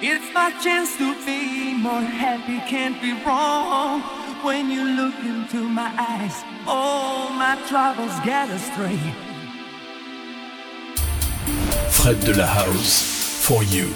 It's my chance to be more happy, can't be wrong. When you look into my eyes, all my troubles get astray. Fred de la House, for you.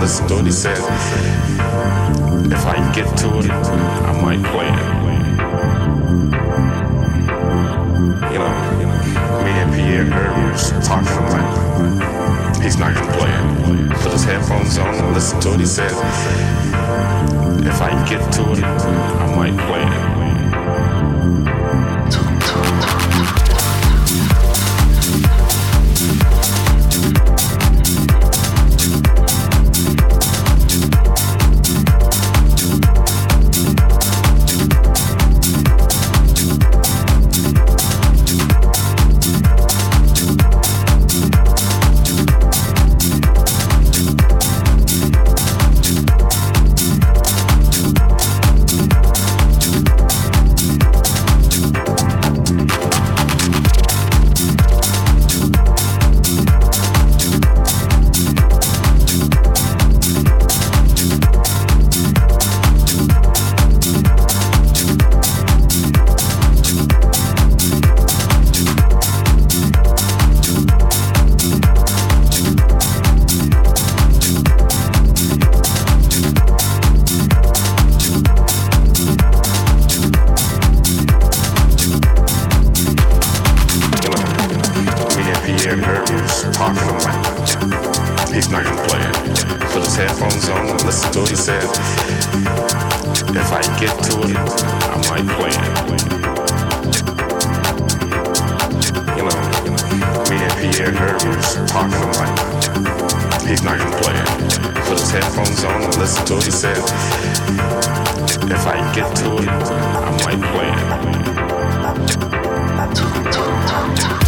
the story says if I get to it, I might play it. You know, me and Pierre heard we talking. I'm like, he's not gonna play it. Put his headphones on and listen to what he says. If I get to it, I might play it. Talking. I'm like, he's not gonna play it. Put his headphones on and listen to what He said, if I get to it, I might play it.